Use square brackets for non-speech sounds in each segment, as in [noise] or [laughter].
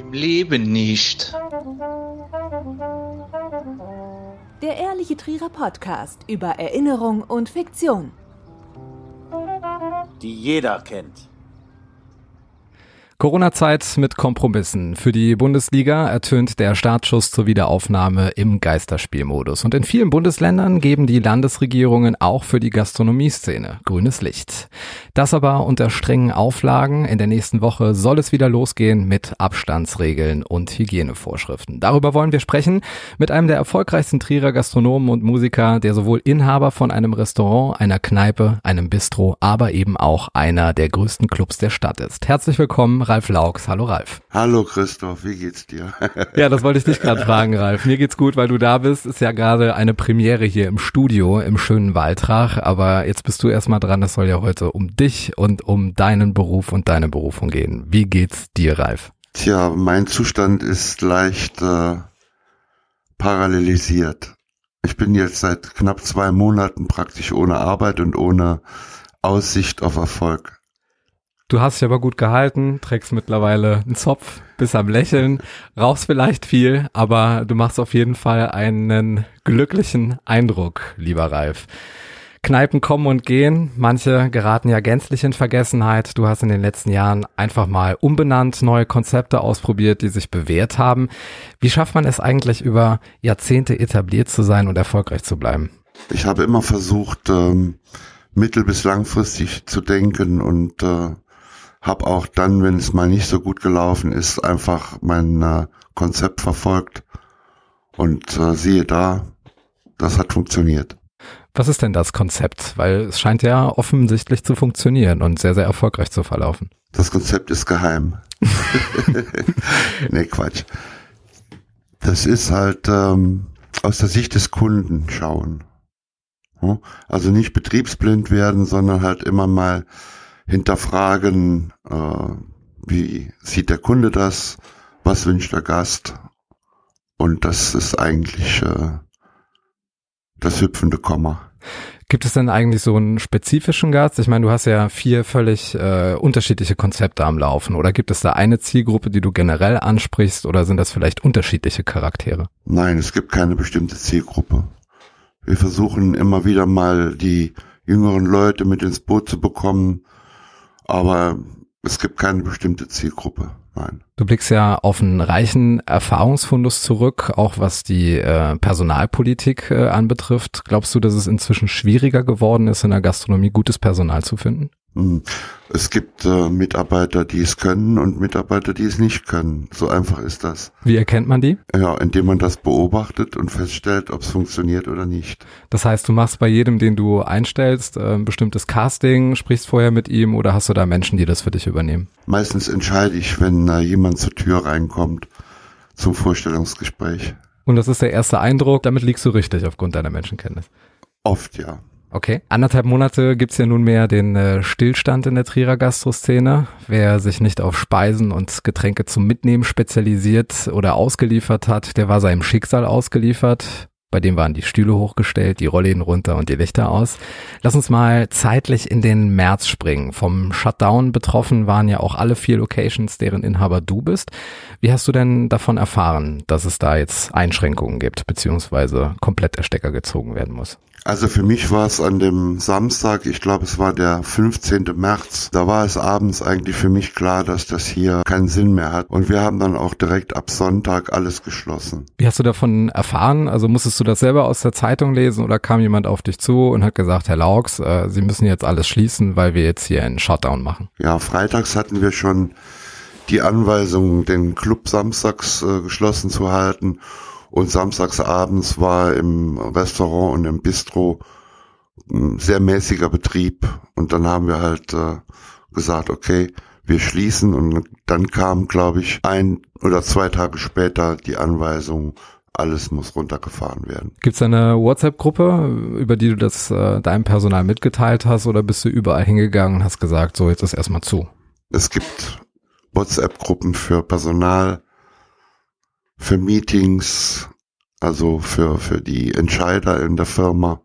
Im Leben nicht. Der Ehrliche Trierer Podcast über Erinnerung und Fiktion. Die jeder kennt. Corona-Zeit mit Kompromissen. Für die Bundesliga ertönt der Startschuss zur Wiederaufnahme im Geisterspielmodus. Und in vielen Bundesländern geben die Landesregierungen auch für die Gastronomieszene grünes Licht. Das aber unter strengen Auflagen. In der nächsten Woche soll es wieder losgehen mit Abstandsregeln und Hygienevorschriften. Darüber wollen wir sprechen mit einem der erfolgreichsten Trierer Gastronomen und Musiker, der sowohl Inhaber von einem Restaurant, einer Kneipe, einem Bistro, aber eben auch einer der größten Clubs der Stadt ist. Herzlich willkommen, Ralf Laux. Hallo Ralf. Hallo Christoph, wie geht's dir? [laughs] ja, das wollte ich dich gerade fragen, Ralf. Mir geht's gut, weil du da bist. Ist ja gerade eine Premiere hier im Studio im schönen Waldrach, aber jetzt bist du erstmal dran. Es soll ja heute um dich und um deinen Beruf und deine Berufung gehen. Wie geht's dir, Ralf? Tja, mein Zustand ist leicht äh, parallelisiert. Ich bin jetzt seit knapp zwei Monaten praktisch ohne Arbeit und ohne Aussicht auf Erfolg. Du hast dich aber gut gehalten, trägst mittlerweile einen Zopf, bist am Lächeln, rauchst vielleicht viel, aber du machst auf jeden Fall einen glücklichen Eindruck, lieber Ralf. Kneipen kommen und gehen, manche geraten ja gänzlich in Vergessenheit. Du hast in den letzten Jahren einfach mal umbenannt, neue Konzepte ausprobiert, die sich bewährt haben. Wie schafft man es eigentlich über Jahrzehnte etabliert zu sein und erfolgreich zu bleiben? Ich habe immer versucht, ähm, mittel- bis langfristig zu denken und äh, habe auch dann, wenn es mal nicht so gut gelaufen ist, einfach mein äh, Konzept verfolgt und äh, siehe da, das hat funktioniert. Was ist denn das Konzept? Weil es scheint ja offensichtlich zu funktionieren und sehr, sehr erfolgreich zu verlaufen. Das Konzept ist geheim. [laughs] nee, Quatsch. Das ist halt ähm, aus der Sicht des Kunden schauen. Also nicht betriebsblind werden, sondern halt immer mal hinterfragen, äh, wie sieht der Kunde das, was wünscht der Gast. Und das ist eigentlich äh, das hüpfende Komma. Gibt es denn eigentlich so einen spezifischen Gast? Ich meine, du hast ja vier völlig äh, unterschiedliche Konzepte am Laufen. Oder gibt es da eine Zielgruppe, die du generell ansprichst? Oder sind das vielleicht unterschiedliche Charaktere? Nein, es gibt keine bestimmte Zielgruppe. Wir versuchen immer wieder mal die jüngeren Leute mit ins Boot zu bekommen, aber es gibt keine bestimmte Zielgruppe. Nein. Du blickst ja auf einen reichen Erfahrungsfundus zurück, auch was die äh, Personalpolitik äh, anbetrifft. Glaubst du, dass es inzwischen schwieriger geworden ist, in der Gastronomie gutes Personal zu finden? Hm. Es gibt äh, Mitarbeiter, die es können und Mitarbeiter, die es nicht können. So einfach ist das. Wie erkennt man die? Ja, indem man das beobachtet und feststellt, ob es funktioniert oder nicht. Das heißt, du machst bei jedem, den du einstellst, äh, ein bestimmtes Casting, sprichst vorher mit ihm oder hast du da Menschen, die das für dich übernehmen? Meistens entscheide ich, wenn äh, jemand zur Tür reinkommt zum Vorstellungsgespräch. Und das ist der erste Eindruck, damit liegst du richtig aufgrund deiner Menschenkenntnis. Oft ja. Okay. Anderthalb Monate gibt's ja nunmehr den äh, Stillstand in der Trierer Gastroszene. Wer sich nicht auf Speisen und Getränke zum Mitnehmen spezialisiert oder ausgeliefert hat, der war seinem Schicksal ausgeliefert. Bei dem waren die Stühle hochgestellt, die Rollläden runter und die Lichter aus. Lass uns mal zeitlich in den März springen. Vom Shutdown betroffen waren ja auch alle vier Locations, deren Inhaber du bist. Wie hast du denn davon erfahren, dass es da jetzt Einschränkungen gibt, beziehungsweise komplett der Stecker gezogen werden muss? Also für mich war es an dem Samstag, ich glaube es war der 15. März, da war es abends eigentlich für mich klar, dass das hier keinen Sinn mehr hat. Und wir haben dann auch direkt ab Sonntag alles geschlossen. Wie hast du davon erfahren? Also musstest du das selber aus der Zeitung lesen oder kam jemand auf dich zu und hat gesagt, Herr Laux, äh, Sie müssen jetzt alles schließen, weil wir jetzt hier einen Shutdown machen? Ja, freitags hatten wir schon die Anweisung, den Club samstags äh, geschlossen zu halten und samstags abends war im Restaurant und im Bistro ein sehr mäßiger Betrieb. Und dann haben wir halt äh, gesagt, okay, wir schließen. Und dann kam, glaube ich, ein oder zwei Tage später die Anweisung, alles muss runtergefahren werden. Gibt es eine WhatsApp-Gruppe, über die du das äh, deinem Personal mitgeteilt hast oder bist du überall hingegangen und hast gesagt, so jetzt ist erstmal zu? Es gibt WhatsApp-Gruppen für Personal, für Meetings, also für, für die Entscheider in der Firma.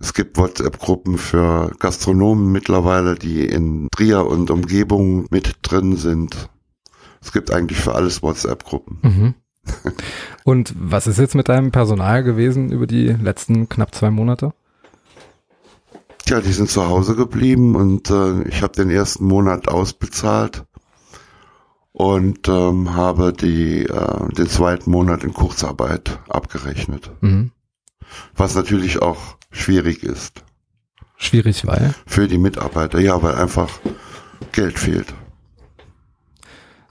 Es gibt WhatsApp-Gruppen für Gastronomen mittlerweile, die in Trier und Umgebung mit drin sind. Es gibt eigentlich für alles WhatsApp-Gruppen. Mhm. [laughs] Und was ist jetzt mit deinem Personal gewesen über die letzten knapp zwei Monate? Tja, die sind zu Hause geblieben und äh, ich habe den ersten Monat ausbezahlt und ähm, habe die, äh, den zweiten Monat in Kurzarbeit abgerechnet. Mhm. Was natürlich auch schwierig ist. Schwierig, weil? Für die Mitarbeiter, ja, weil einfach Geld fehlt.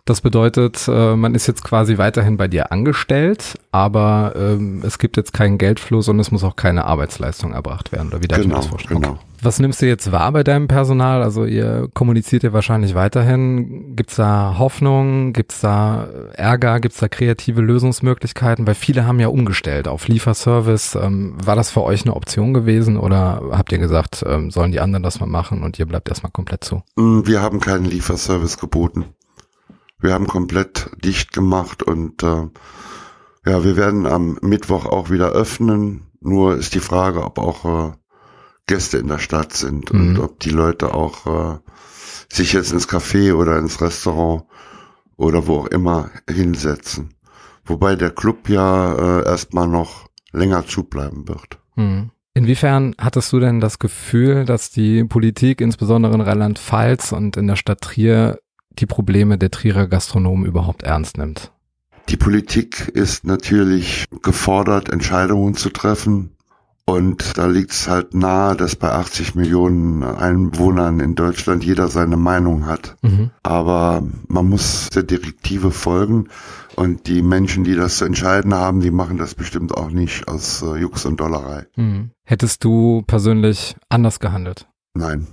Das bedeutet, äh, man ist jetzt quasi weiterhin bei dir angestellt, aber ähm, es gibt jetzt keinen Geldfluss und es muss auch keine Arbeitsleistung erbracht werden. Oder wie darf genau, ich mir das vorstellen? Genau. Was nimmst du jetzt wahr bei deinem Personal? Also ihr kommuniziert ja wahrscheinlich weiterhin. Gibt's da Hoffnung? Gibt's da Ärger? Gibt's da kreative Lösungsmöglichkeiten? Weil viele haben ja umgestellt auf Lieferservice. Ähm, war das für euch eine Option gewesen oder habt ihr gesagt, ähm, sollen die anderen das mal machen und ihr bleibt erstmal komplett zu? Mm, wir haben keinen Lieferservice geboten. Wir haben komplett dicht gemacht und äh, ja, wir werden am Mittwoch auch wieder öffnen. Nur ist die Frage, ob auch äh, Gäste in der Stadt sind mhm. und ob die Leute auch äh, sich jetzt ins Café oder ins Restaurant oder wo auch immer hinsetzen. Wobei der Club ja äh, erstmal noch länger zubleiben wird. Mhm. Inwiefern hattest du denn das Gefühl, dass die Politik, insbesondere in Rheinland-Pfalz und in der Stadt Trier, die Probleme der Trierer Gastronomen überhaupt ernst nimmt? Die Politik ist natürlich gefordert, Entscheidungen zu treffen. Und da liegt es halt nahe, dass bei 80 Millionen Einwohnern in Deutschland jeder seine Meinung hat. Mhm. Aber man muss der Direktive folgen. Und die Menschen, die das zu entscheiden haben, die machen das bestimmt auch nicht aus äh, Jux und Dollerei. Mhm. Hättest du persönlich anders gehandelt? Nein.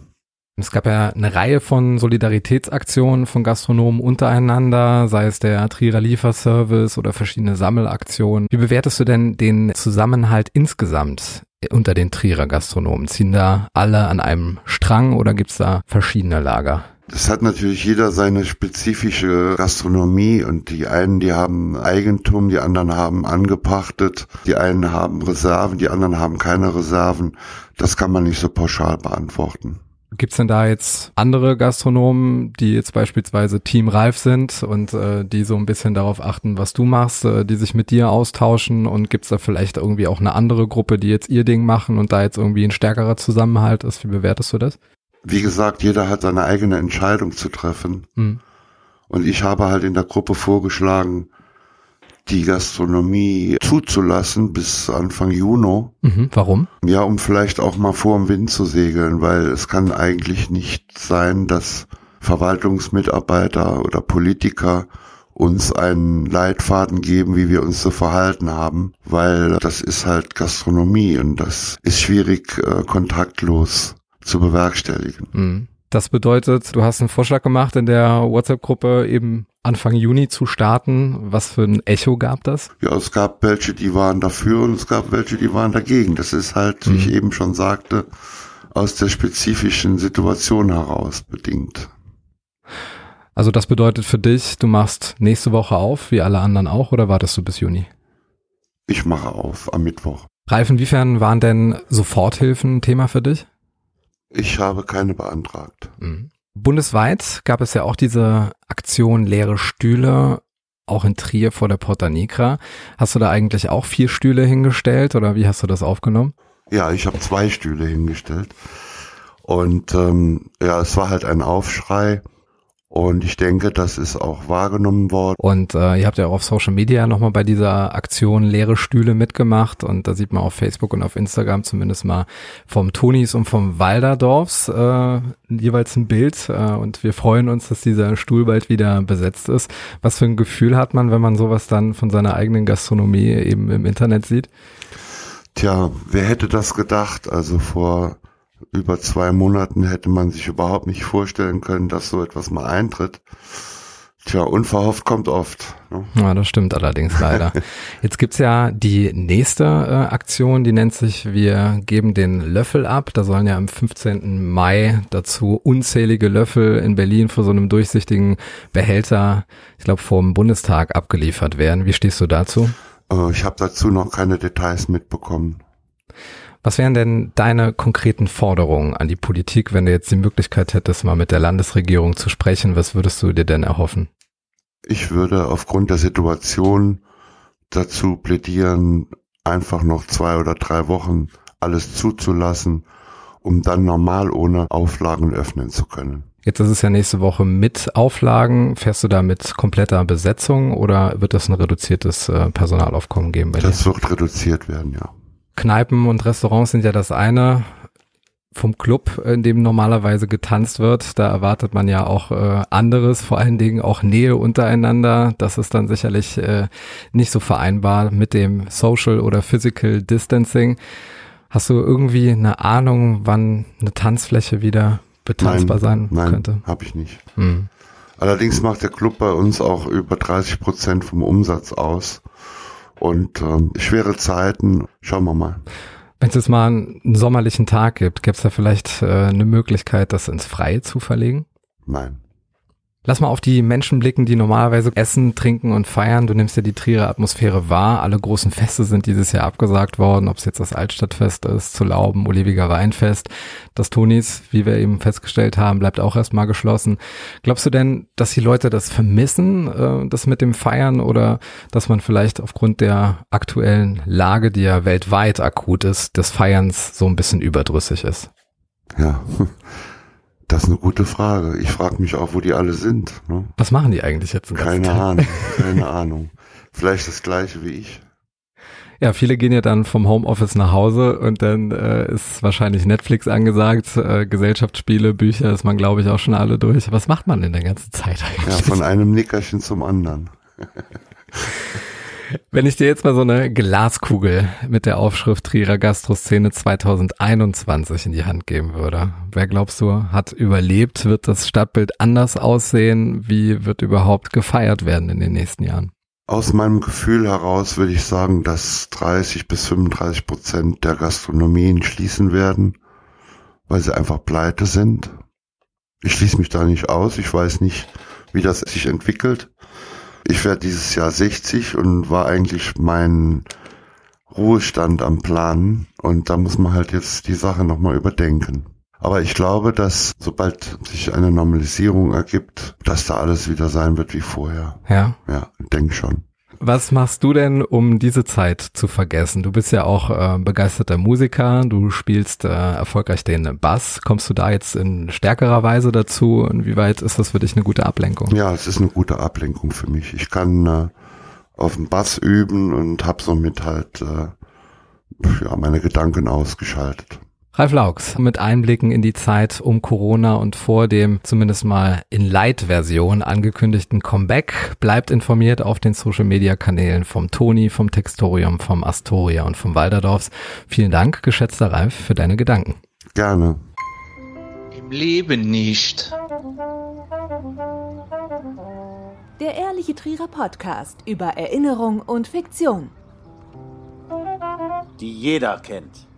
Es gab ja eine Reihe von Solidaritätsaktionen von Gastronomen untereinander, sei es der Trierer Lieferservice oder verschiedene Sammelaktionen. Wie bewertest du denn den Zusammenhalt insgesamt unter den Trierer Gastronomen? Ziehen da alle an einem Strang oder gibt's da verschiedene Lager? Es hat natürlich jeder seine spezifische Gastronomie und die einen, die haben Eigentum, die anderen haben angepachtet, die einen haben Reserven, die anderen haben keine Reserven. Das kann man nicht so pauschal beantworten. Gibt's denn da jetzt andere Gastronomen, die jetzt beispielsweise Team Ralf sind und äh, die so ein bisschen darauf achten, was du machst, äh, die sich mit dir austauschen und gibt's da vielleicht irgendwie auch eine andere Gruppe, die jetzt ihr Ding machen und da jetzt irgendwie ein stärkerer Zusammenhalt ist? Wie bewertest du das? Wie gesagt, jeder hat seine eigene Entscheidung zu treffen. Hm. Und ich habe halt in der Gruppe vorgeschlagen, die Gastronomie zuzulassen bis Anfang Juni. Mhm, warum? Ja, um vielleicht auch mal vor dem Wind zu segeln, weil es kann eigentlich nicht sein, dass Verwaltungsmitarbeiter oder Politiker uns einen Leitfaden geben, wie wir uns zu verhalten haben, weil das ist halt Gastronomie und das ist schwierig äh, kontaktlos zu bewerkstelligen. Mhm. Das bedeutet, du hast einen Vorschlag gemacht in der WhatsApp-Gruppe eben Anfang Juni zu starten. Was für ein Echo gab das? Ja, es gab welche, die waren dafür und es gab welche, die waren dagegen. Das ist halt, wie ich mhm. eben schon sagte, aus der spezifischen Situation heraus bedingt. Also das bedeutet für dich, du machst nächste Woche auf, wie alle anderen auch, oder wartest du bis Juni? Ich mache auf am Mittwoch. Ralf, inwiefern waren denn Soforthilfen ein Thema für dich? Ich habe keine beantragt. Mhm. Bundesweit gab es ja auch diese Aktion leere Stühle, auch in Trier vor der Porta Nigra. Hast du da eigentlich auch vier Stühle hingestellt oder wie hast du das aufgenommen? Ja, ich habe zwei Stühle hingestellt. Und ähm, ja, es war halt ein Aufschrei. Und ich denke, das ist auch wahrgenommen worden. Und äh, ihr habt ja auch auf Social Media nochmal bei dieser Aktion leere Stühle mitgemacht. Und da sieht man auf Facebook und auf Instagram zumindest mal vom Tonis und vom Walderdorfs äh, jeweils ein Bild. Äh, und wir freuen uns, dass dieser Stuhl bald wieder besetzt ist. Was für ein Gefühl hat man, wenn man sowas dann von seiner eigenen Gastronomie eben im Internet sieht? Tja, wer hätte das gedacht? Also vor über zwei Monaten hätte man sich überhaupt nicht vorstellen können, dass so etwas mal eintritt. Tja, unverhofft kommt oft. Ne? Ja, das stimmt allerdings leider. [laughs] Jetzt gibt's ja die nächste äh, Aktion, die nennt sich Wir geben den Löffel ab. Da sollen ja am 15. Mai dazu unzählige Löffel in Berlin vor so einem durchsichtigen Behälter, ich glaube, vor dem Bundestag abgeliefert werden. Wie stehst du dazu? Äh, ich habe dazu noch keine Details mitbekommen. Was wären denn deine konkreten Forderungen an die Politik, wenn du jetzt die Möglichkeit hättest, mal mit der Landesregierung zu sprechen? Was würdest du dir denn erhoffen? Ich würde aufgrund der Situation dazu plädieren, einfach noch zwei oder drei Wochen alles zuzulassen, um dann normal ohne Auflagen öffnen zu können. Jetzt ist es ja nächste Woche mit Auflagen. Fährst du da mit kompletter Besetzung oder wird das ein reduziertes äh, Personalaufkommen geben bei Das wird reduziert werden, ja. Kneipen und Restaurants sind ja das eine. Vom Club, in dem normalerweise getanzt wird, da erwartet man ja auch äh, anderes, vor allen Dingen auch Nähe untereinander. Das ist dann sicherlich äh, nicht so vereinbar mit dem Social oder Physical Distancing. Hast du irgendwie eine Ahnung, wann eine Tanzfläche wieder betanzbar sein nein, könnte? habe ich nicht. Hm. Allerdings macht der Club bei uns auch über 30 Prozent vom Umsatz aus. Und ähm, schwere Zeiten, schauen wir mal. Wenn es jetzt mal einen sommerlichen Tag gibt, gäbe es da vielleicht äh, eine Möglichkeit, das ins Freie zu verlegen? Nein. Lass mal auf die Menschen blicken, die normalerweise essen, trinken und feiern. Du nimmst ja die Trierer Atmosphäre wahr. Alle großen Feste sind dieses Jahr abgesagt worden, ob es jetzt das Altstadtfest ist, zu Lauben, Oliviger Weinfest. Das Tonis, wie wir eben festgestellt haben, bleibt auch erstmal geschlossen. Glaubst du denn, dass die Leute das vermissen, äh, das mit dem Feiern, oder dass man vielleicht aufgrund der aktuellen Lage, die ja weltweit akut ist, des Feierns so ein bisschen überdrüssig ist? Ja, das ist eine gute Frage. Ich frage mich auch, wo die alle sind. Ne? Was machen die eigentlich jetzt? Keine? Ahnung, [laughs] keine Ahnung. Vielleicht das gleiche wie ich. Ja, viele gehen ja dann vom Homeoffice nach Hause und dann äh, ist wahrscheinlich Netflix angesagt, äh, Gesellschaftsspiele, Bücher ist man glaube ich auch schon alle durch. Was macht man in der ganzen Zeit eigentlich? Ja, von [laughs] einem Nickerchen zum anderen. [laughs] Wenn ich dir jetzt mal so eine Glaskugel mit der Aufschrift Trierer Gastroszene 2021 in die Hand geben würde, wer glaubst du hat überlebt? Wird das Stadtbild anders aussehen? Wie wird überhaupt gefeiert werden in den nächsten Jahren? Aus meinem Gefühl heraus würde ich sagen, dass 30 bis 35 Prozent der Gastronomien schließen werden, weil sie einfach pleite sind. Ich schließe mich da nicht aus. Ich weiß nicht, wie das sich entwickelt. Ich werde dieses Jahr 60 und war eigentlich mein Ruhestand am Planen. Und da muss man halt jetzt die Sache nochmal überdenken. Aber ich glaube, dass sobald sich eine Normalisierung ergibt, dass da alles wieder sein wird wie vorher. Ja. Ja, denk schon. Was machst du denn, um diese Zeit zu vergessen? Du bist ja auch äh, begeisterter Musiker, du spielst äh, erfolgreich den Bass. Kommst du da jetzt in stärkerer Weise dazu? Inwieweit ist das für dich eine gute Ablenkung? Ja, es ist eine gute Ablenkung für mich. Ich kann äh, auf dem Bass üben und habe somit halt äh, ja, meine Gedanken ausgeschaltet. Ralf Laux mit Einblicken in die Zeit um Corona und vor dem zumindest mal in Light-Version angekündigten Comeback. Bleibt informiert auf den Social-Media-Kanälen vom Toni, vom Textorium, vom Astoria und vom Walderdorfs. Vielen Dank, geschätzter Ralf, für deine Gedanken. Gerne. Im Leben nicht. Der Ehrliche Trierer Podcast über Erinnerung und Fiktion. die jeder kennt.